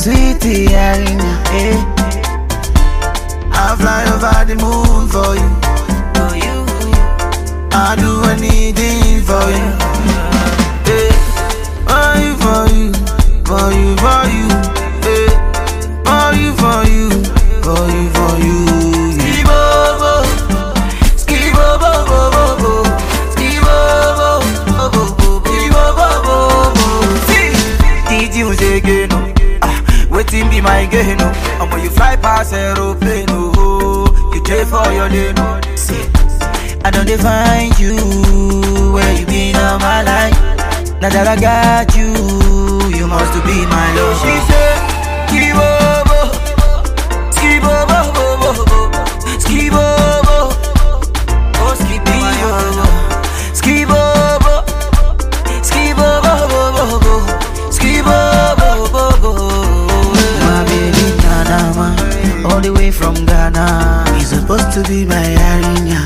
sweetie, Arina, eh. I'll fly over the moon for you. I'll do anything for you. You aeroplane, oh, you pay for your no. See, I don't define you where you been all my life. Now that I got you, you must be my love. She said, to be my Arinya,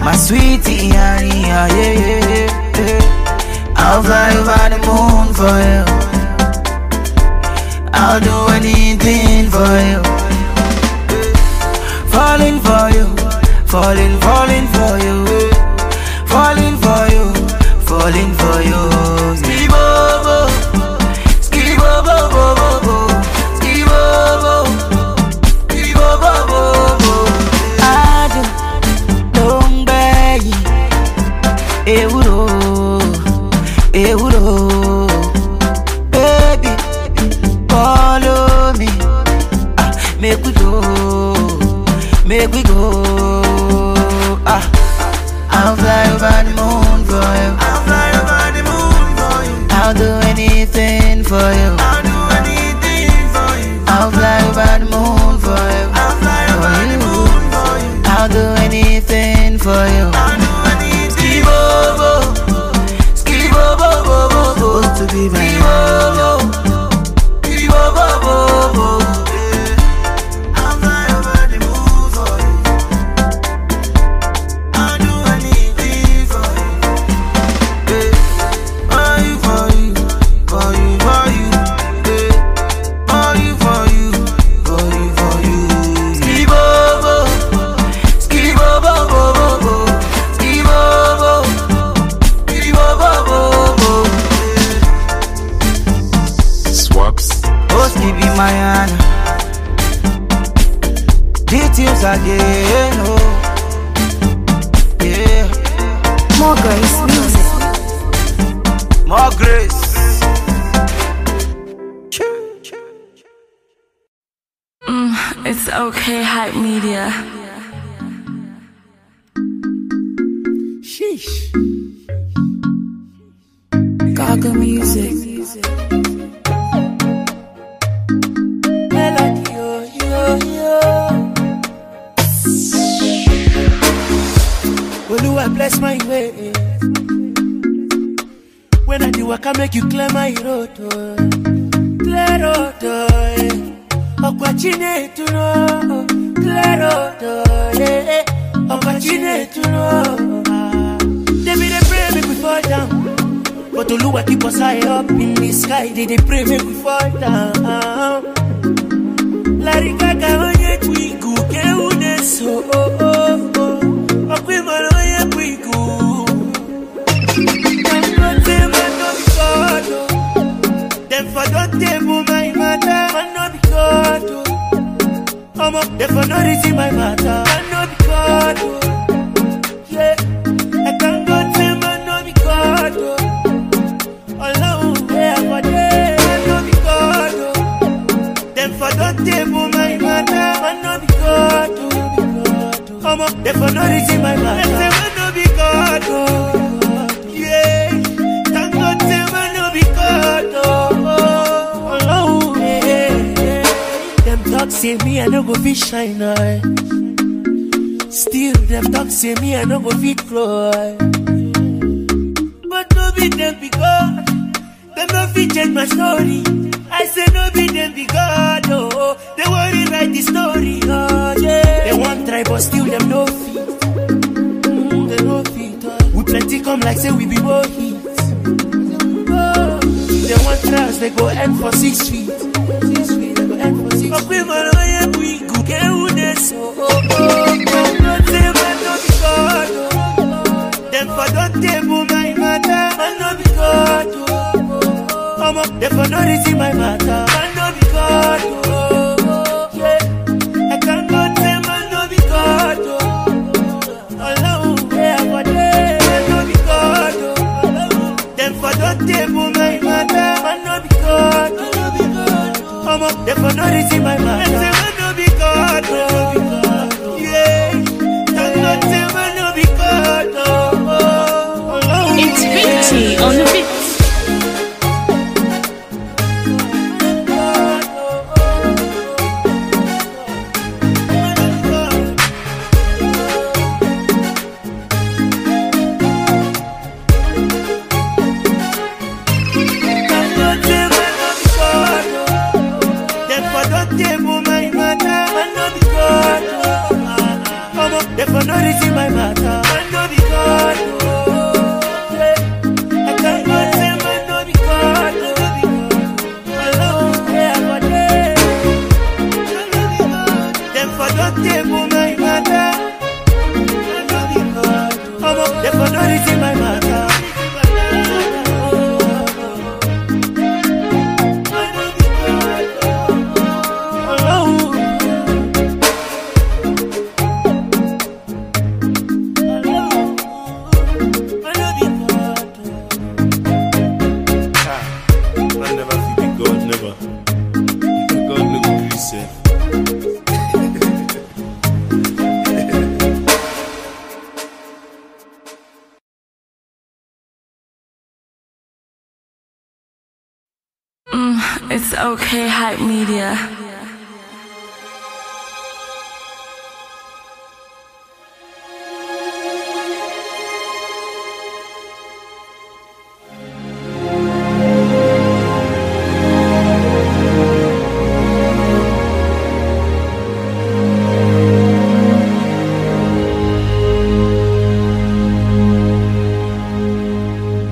my sweetie Arinya, yeah, yeah, yeah. I'll fly over the moon for you. I'll do anything for you. Falling for you, falling, falling for you, falling for you, falling for you. Skibobo, Stevie Mayana. Details again, oh. Yeah. More Grace Music. More grace. Mm, it's okay, hype media. Sheesh. Gaga music. Bless my way. When I do I make you clear my road. Oh. Clear road, oh, yeah. Okwa chine tu no. Clear road, oh, yeah. Okwa chine tu no. Ah. They be dey pray we fall down. But Oluwa keep us high up in the sky. They dey pray we fall down. Larry Gaga onye twigu ke une so oh oh oh. For don table my matter. Man no be God oh. Omo, dem for no reason my matter. Man no be God oh. Yeah, I thank God say man no be God oh. Ọlọ́run wẹ́ àkọ́dé. Man no be God oh. Them for don't table my matter, man no be God, oh. Omo, them for no reason my matter. Them say man no be God, oh. Say me I no go fit shine, eye. Still them talk say me I no go fit fly. But no be them be God. Them no fit change my story. I say no be them be God, oh. They worry write the story, oh yeah. They want try but still them no fit. Mm, they no fit. Oh. We plenty come like say we be more heat. Oh, they want trials, they go end for six feet. Six feet. I'm not puis goûter ou des so oh oh Okay, hype media.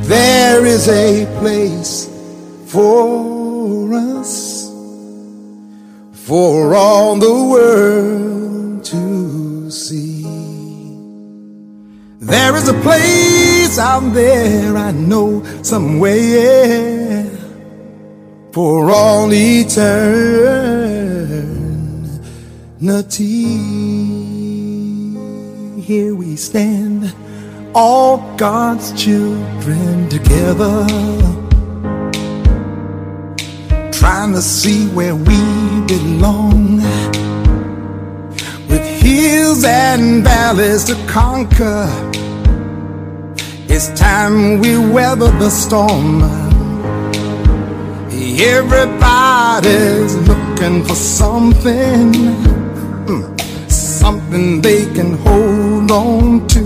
There is a place for us, for all the world to see. There is a place out there, I know, somewhere, for all eternity. Here we stand all God's children together, trying to see where we belong. With hills and valleys to conquer, it's time we weather the storm. Everybody's looking for something, mm, something they can hold on to.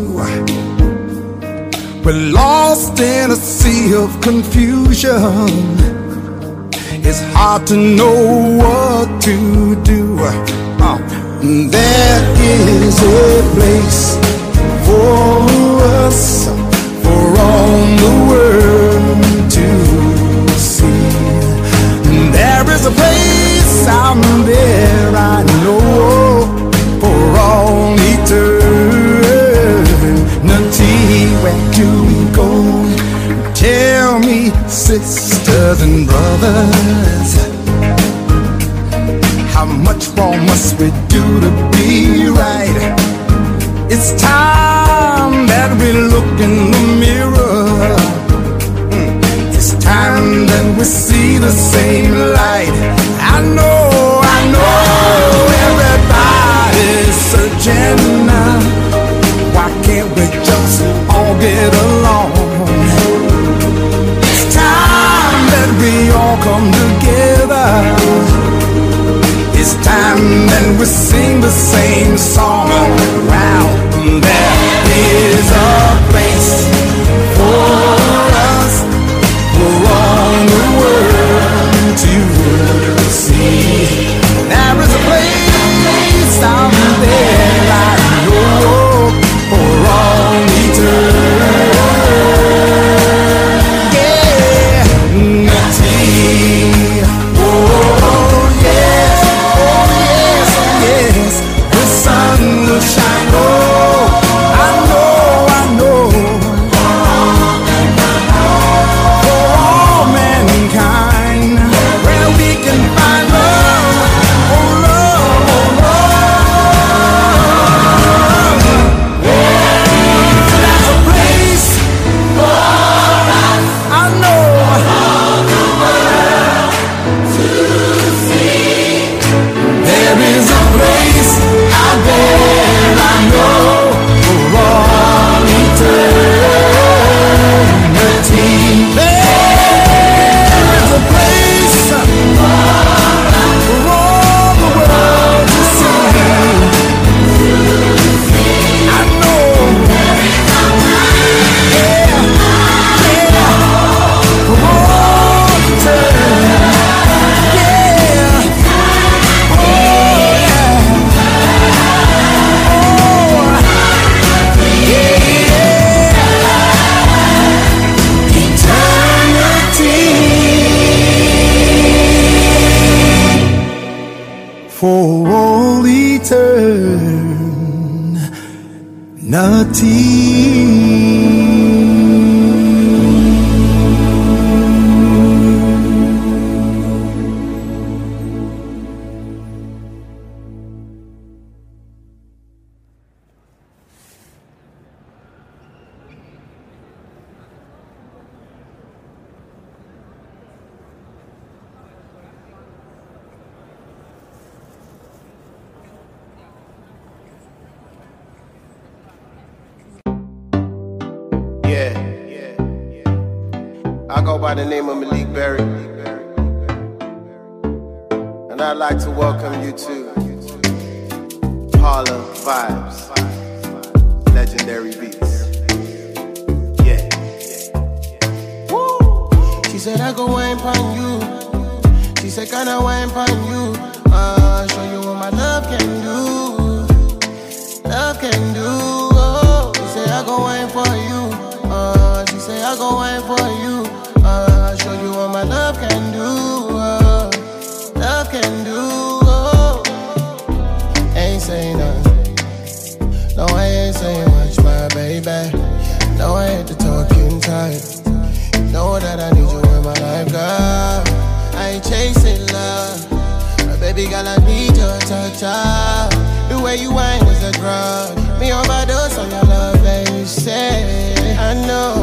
We're lost in a sea of confusion. It's hard to know what to do. Uh, there is a place for us, for all the world to see. There is a place out there I know for all Tell me, sisters and brothers, how much more must we do to be right? It's time that we look in the mirror. Hmm. It's time that we see the same light. We sing the same song. For by the name of Malik Berry. And I'd like to welcome you to Harlem Vibes, Legendary Beats. Yeah. Woo! She said, I go wine pon you. She said, Can I wine pon you? Uh, show you what my love can do. Love can do. Oh, she say I go wine for you. Uh, she say I go wine for you. You what my love can do. Uh, love can do. Oh, ain't saying nothing. No, I ain't saying much, my baby. No, I ain't the talking type. Know that I need you in my life, girl. I ain't chasing love. But baby girl, I need your touch. Ah. The way you whine is a drug. Me overdose on your love, and you say, I know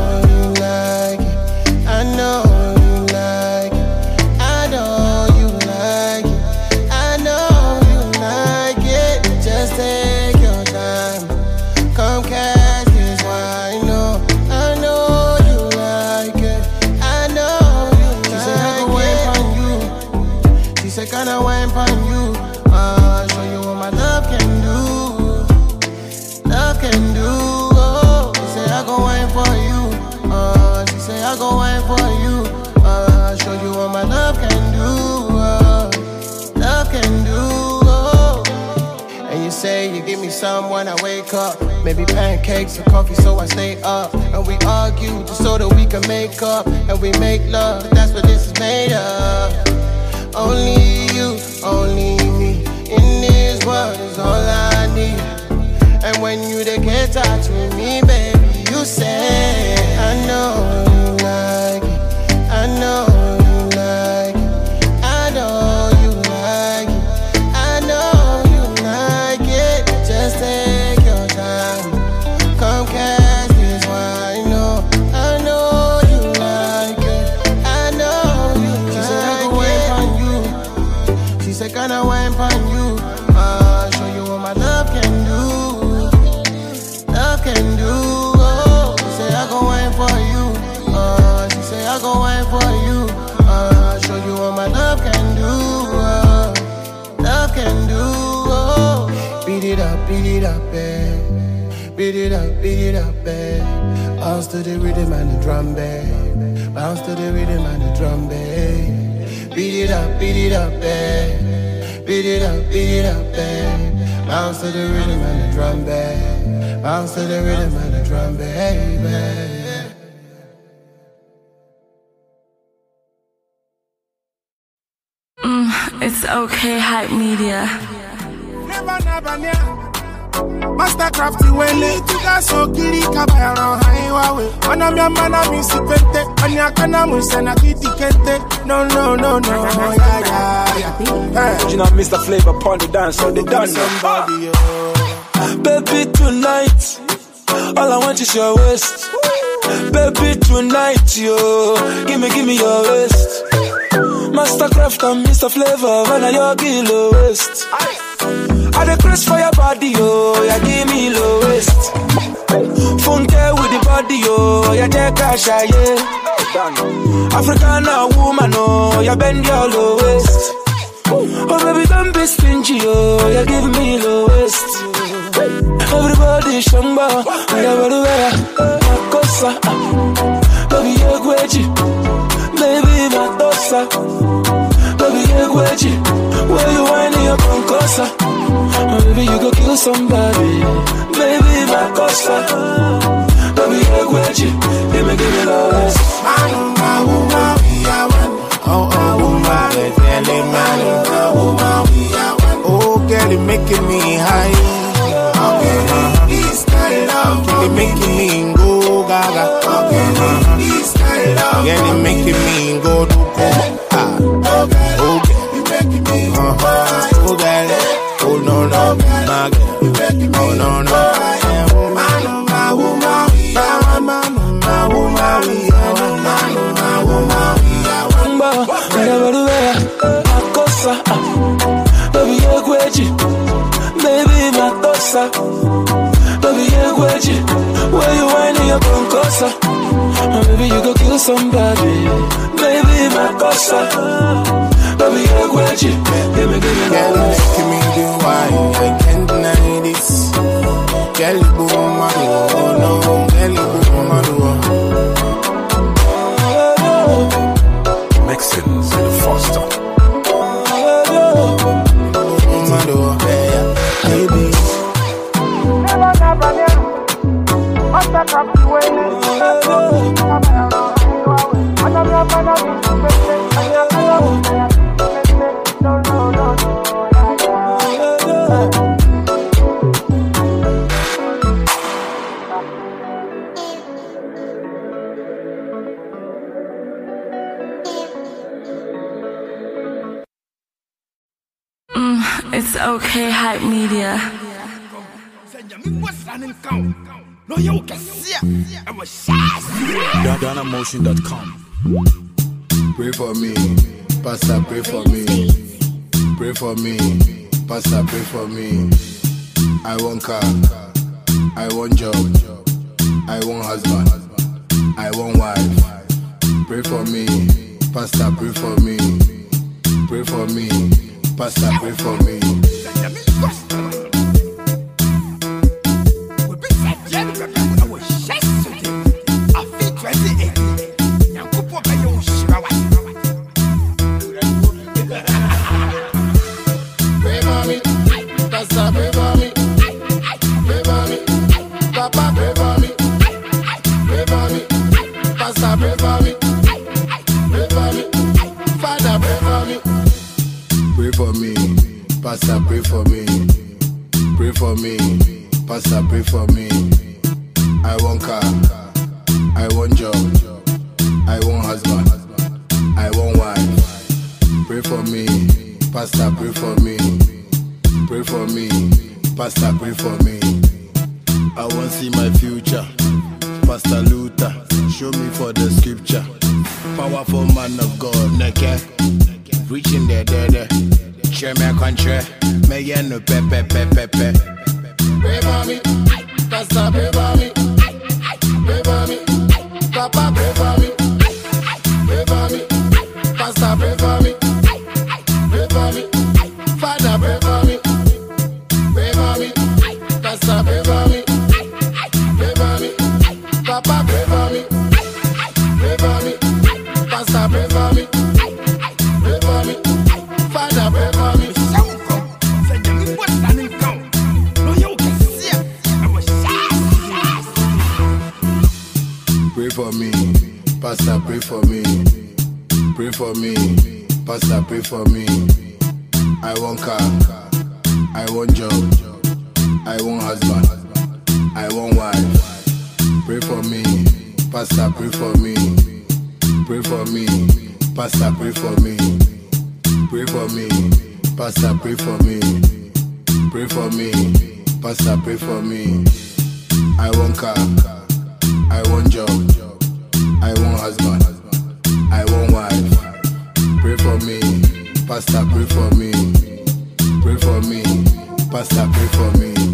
Pancakes or coffee, so I stay up. And we argue just so that we can make up. And we make love, that's what this is made of. Only you, only me. In this world is all I need. And when you they get touch me, baby, you say, I know Bounce to the rhythm and the drum, babe. Bounce to the rhythm and the drum, babe. Beat it up, beat it up, babe. Beat it up, beat it up, babe. Bounce to the rhythm and the drum, babe. Bounce to the rhythm and the drum, baby. Mm, it's okay, hype media. Never, never, never. Masterkraft wele tuga so kiri kabayaro haiwawe Mana mi amana mi sipete Ani akana mu sena kiti kente No no no no yeah yeah yeah Hey You know, Mr. Flavor upon the dance, so they done somebody Baby, tonight, all I want is your waist. Baby, tonight, yo, give me, give me your waist. Masterkraft and Mr. Flavor, when I your kilo waist. I the craze for your body, yo, yeah, give me low waist. Funke with the body, yo, yeah, take a shy, yeah. African woman, oh, yeah, bend your low waist. Oh baby, don't be stingy, oh, you give me the waist. Everybody shamba, everywhere, makosa. Baby, you gweji, baby, matosa. Baby, you gweji, where you whining your concosa. Baby, you go kill somebody. Baby, my cause Baby, I wedge you. Give me, give me love. Oh, girl, you making me high. This making me go gaga. Yeah, making me go ah, making me. Oh, uh-huh. girl love, my girl. Oh no no. My woman, my woman, my woman, my woman, my woman. Mba, ndabaruwa, akosa, baby yekweji, baby matosa, baby yekweji, where you whining your concosa, oh baby you go kill somebody. Okay, hype media. No, Pray for me, Pastor. Pray for me. Pray for me, Pastor. Pray for me. I want car. I want job. I want husband. I want wife. Pray for me, Pastor. Pray for me. Pray for me, Pastor. Pray for me. Yes. nunca sabe Pastor, pray for me. Pray for me. Pastor, pray for me. I want car. I want job. I want husband. I want wife. Pray for me. Pastor, pray for me. Pray for me. Pastor, pray for me.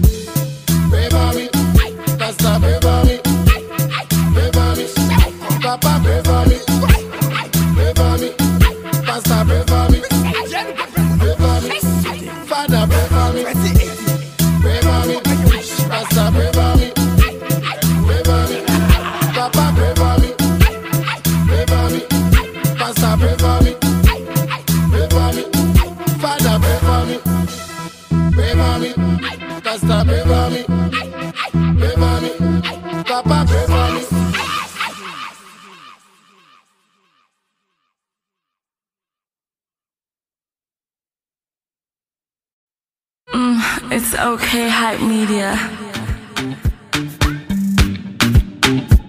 It's okay, hype media.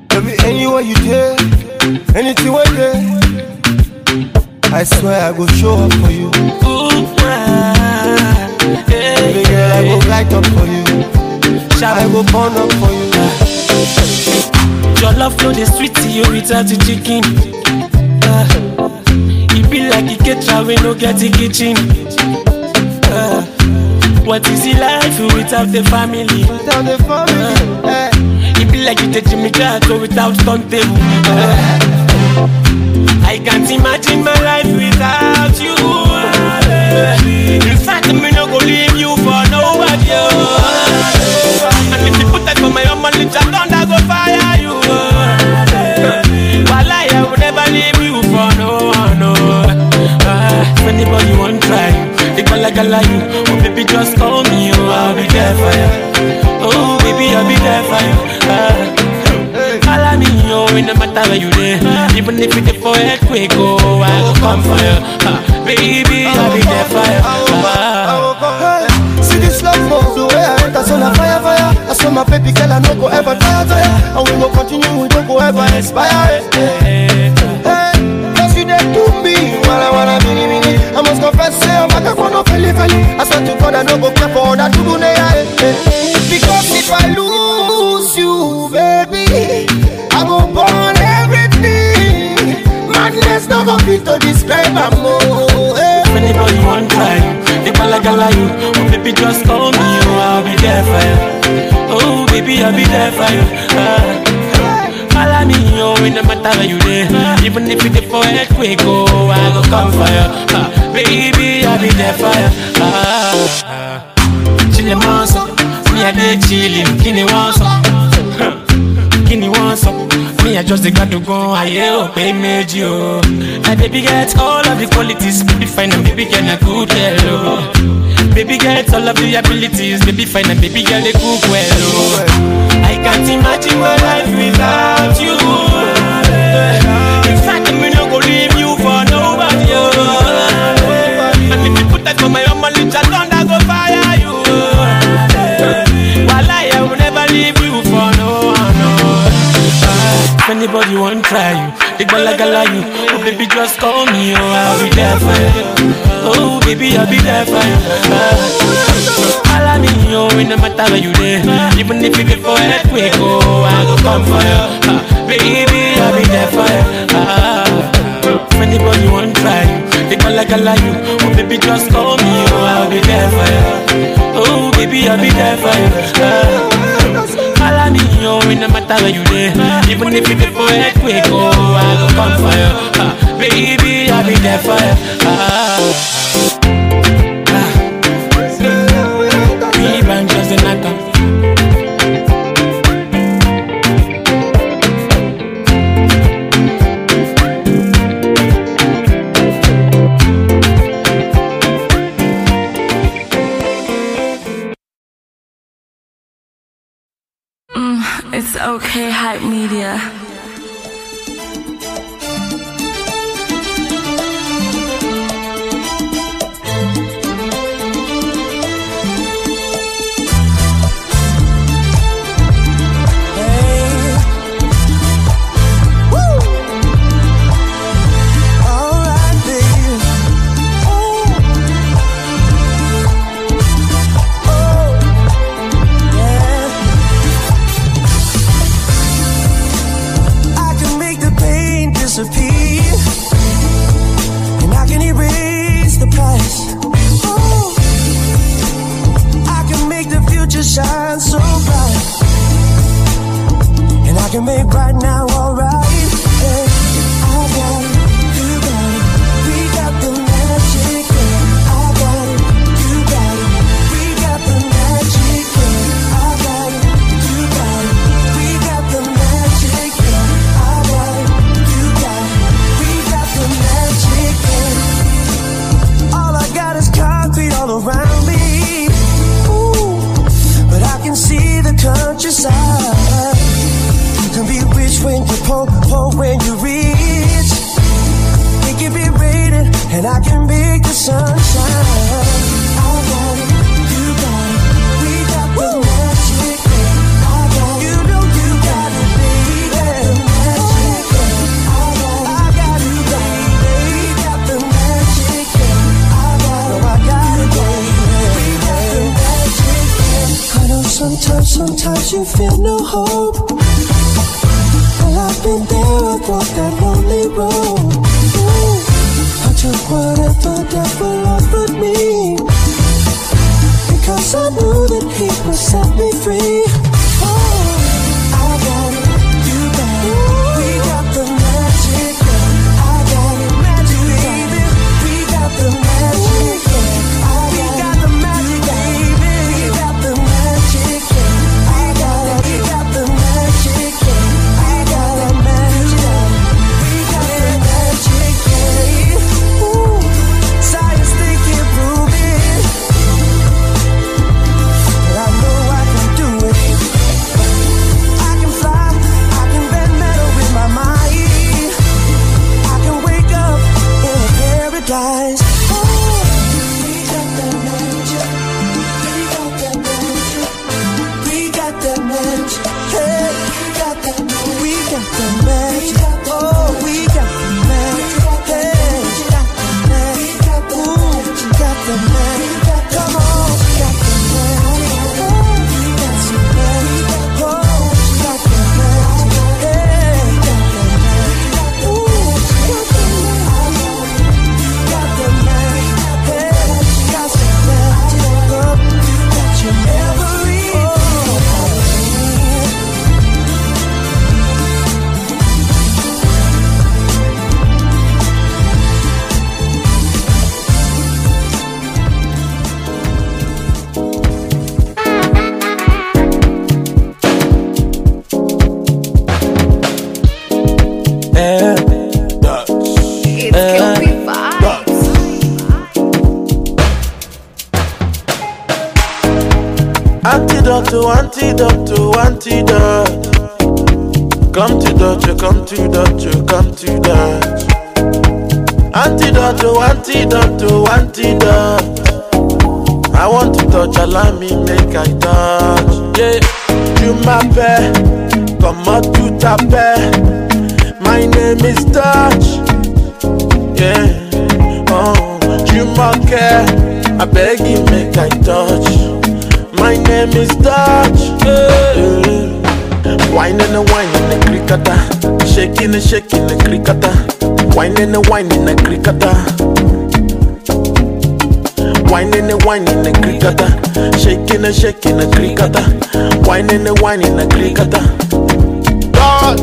Tell me anywhere you there, anything where there. I swear I go show up for you. Baby girl, I go light up for you. I go burn up for you. Your love flow the sweet to you without the chicken. Uh, it be like a caterer we no get a kitchen. Uh, what is the life without the family? Without the family, eh. It be like you take Jimmy Jato without table. Uh, I can't imagine my life without you. uh, In fact, me no go leave you for nobody. uh. And if you put that for my own money, just thunder go fire you. uh. While I will never leave you for no one. No. Uh, anybody want try, they gala gala you. Oh baby, just call me. Oh, I'll be there for you. Oh baby, I'll be there for you. Uh, Follow me, yo, in no matter where you there. Even if it's for earthquake, oh, I go come for you. Uh, baby, I'll be there for you. Uh, See this love move, the way I enter, so na fire, fire. I saw my baby girl, I no go ever tire, tire. And we go continue, we don't go ever expire. Hey, I'm for no feli feli. I swear to God, I no go care for that do hey, hey. Because if I lose you, baby, I go burn everything. Madness no go fit to describe am oh. Hey. if anybody want try, they gala gala you. Oh baby, just call me, oh, I'll be there for you. Oh baby, I'll be there for you. Uh, Follow me, yo, in no matter where you there. Even if it's for earthquake, oh, I go come for you. Uh, baby, I'll be there for you. Uh, uh, chillin' monster, me a dey chillin', kini want some, kini want some. Me I just got to go, aye oh, pay meji oh. My baby get all of the qualities, baby fine and baby girl a good girl oh. Baby get all of the abilities, baby fine and baby girl they cook well oh. I can't imagine my life without you. In fact, me no go leave you for nobody oh. And if put for my anybody want try you, they gala gala you. Oh baby, just call me, oh I'll be there for you. Oh baby, I'll be there for you. Ah, follow me, oh it no matter where you there. Even if it's for earthquake, oh I go come for you. Ah, baby, I'll be there for you. If anybody want try you, they gala gala you. Oh baby, just call me, oh I'll be there for you. Oh baby, I'll be there for you. Ah, Follow me, yo, it no matter where you there. Even if it's for earthquake, oh, I go come for you. Ah, baby, I'll be there for you. Ah, okay, hype media. Can make right now took whatever devil offered me. Because I knew that he would set me free. Antidote, antidote, to antidote. Come to Dutch, come to Dutch, come to Dutch. Antidote, antidote, antidote. I want to touch, allow me make I touch. Yeah, you my pair, come out to tape. My name is Dutch. Yeah, oh, you my care. I beg you make I touch. My name is Dutch. Yeah. Wine and a wine in the cricata. Shaking and shaking the cricata. Wine and a wine in the cricata. Wine and a wine in the cricata. Shaking and shaking the cricata. Wine and a wine in the cricata. God.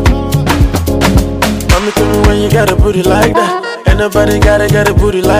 Mommy tell me when you got a booty like that. Ain't nobody gotta get a booty like